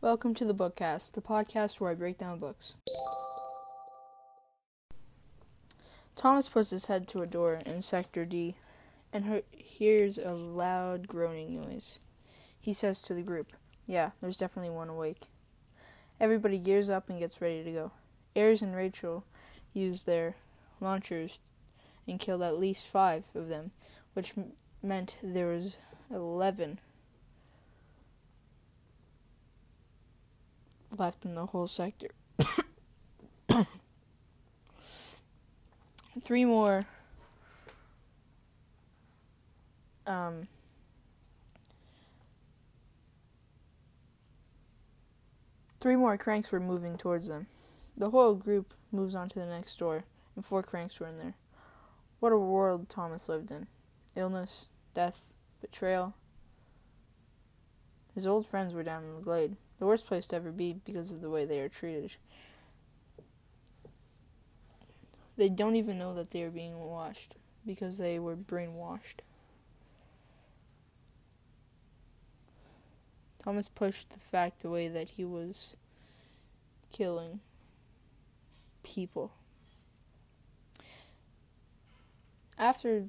Welcome to the Bookcast, the podcast where I break down books. Thomas puts his head to a door in Sector D and he- hears a loud groaning noise. He says to the group, Yeah, there's definitely one awake. Everybody gears up and gets ready to go. Aris and Rachel use their launchers and killed at least five of them, which m- meant there was 11 left in the whole sector. Three more um, three more cranks were moving towards them. The whole group moves on to the next door, and four cranks were in there. What a world Thomas lived in. Illness, death, betrayal. His old friends were down in the glade, the worst place to ever be because of the way they are treated. They don't even know that they are being watched because they were brainwashed. Thomas pushed the fact away that he was killing people. After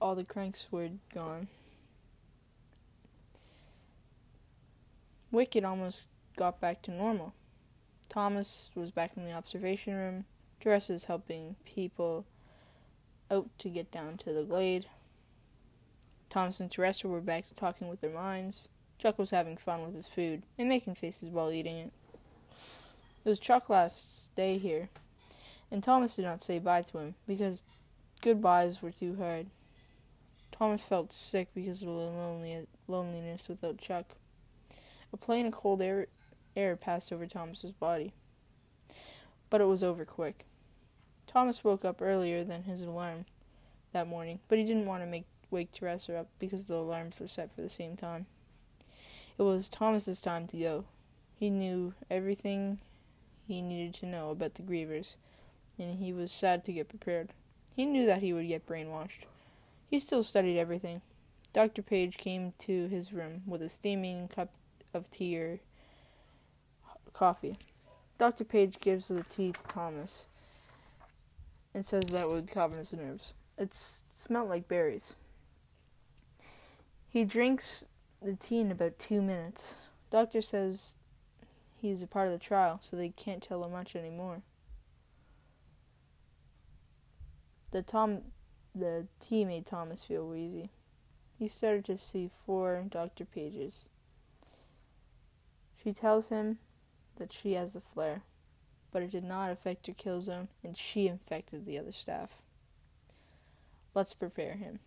all the cranks were gone, Wicked almost got back to normal. Thomas was back in the observation room, dresses helping people out to get down to the glade. Thomas and Teresa were back to talking with their minds. Chuck was having fun with his food and making faces while eating it. It was Chuck's last day here, and Thomas did not say bye to him because goodbyes were too hard. Thomas felt sick because of the lonely, loneliness without Chuck. A plane of cold air, air passed over Thomas's body, but it was over quick. Thomas woke up earlier than his alarm that morning, but he didn't want to make wake Teresa up because the alarms were set for the same time. It was Thomas's time to go. He knew everything he needed to know about the Grievers, and he was sad to get prepared. He knew that he would get brainwashed. He still studied everything. Dr. Paige came to his room with a steaming cup of tea or coffee. Dr. Paige gives the tea to Thomas and says that would calm his nerves. It smelled like berries. He drinks the tea in about two minutes. Doctor says he's a part of the trial, so they can't tell him much anymore. The Tom, the tea made Thomas feel wheezy. He started to see four Doctor Paiges. She tells him that she has the flare, but it did not affect her kill zone, and she infected the other staff. Let's prepare him,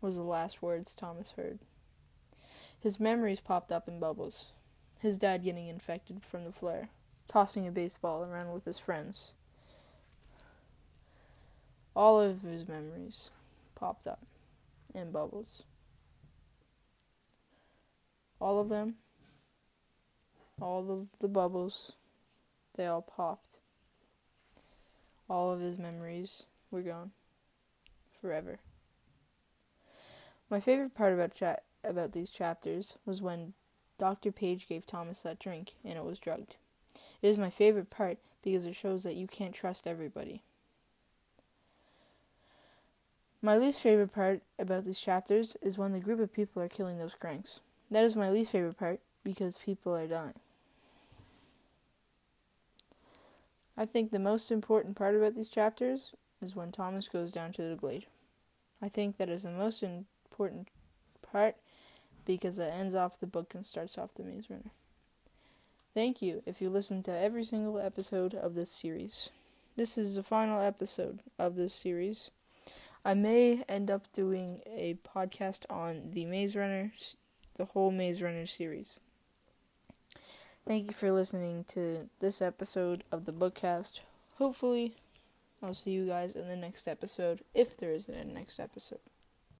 was the last words Thomas heard. His memories popped up in bubbles. His dad getting infected from the flare, tossing a baseball around with his friends. All of his memories popped up in bubbles. All of them all of the bubbles, they all popped. All of his memories were gone forever. My favorite part about chat about these chapters was when Dr. Paige gave Thomas that drink and it was drugged. It is my favorite part because it shows that you can't trust everybody. My least favorite part about these chapters is when the group of people are killing those cranks. That is my least favorite part because people are dying. I think the most important part about these chapters is when Thomas goes down to the glade. I think that is the most important part because it ends off the book and starts off the Maze Runner. Thank you if you listen to every single episode of this series. This is the final episode of this series. I may end up doing a podcast on the Maze Runner, the whole Maze Runner series. Thank you for listening to this episode of the Bookcast. Hopefully, I'll see you guys in the next episode, if there isn't a next episode.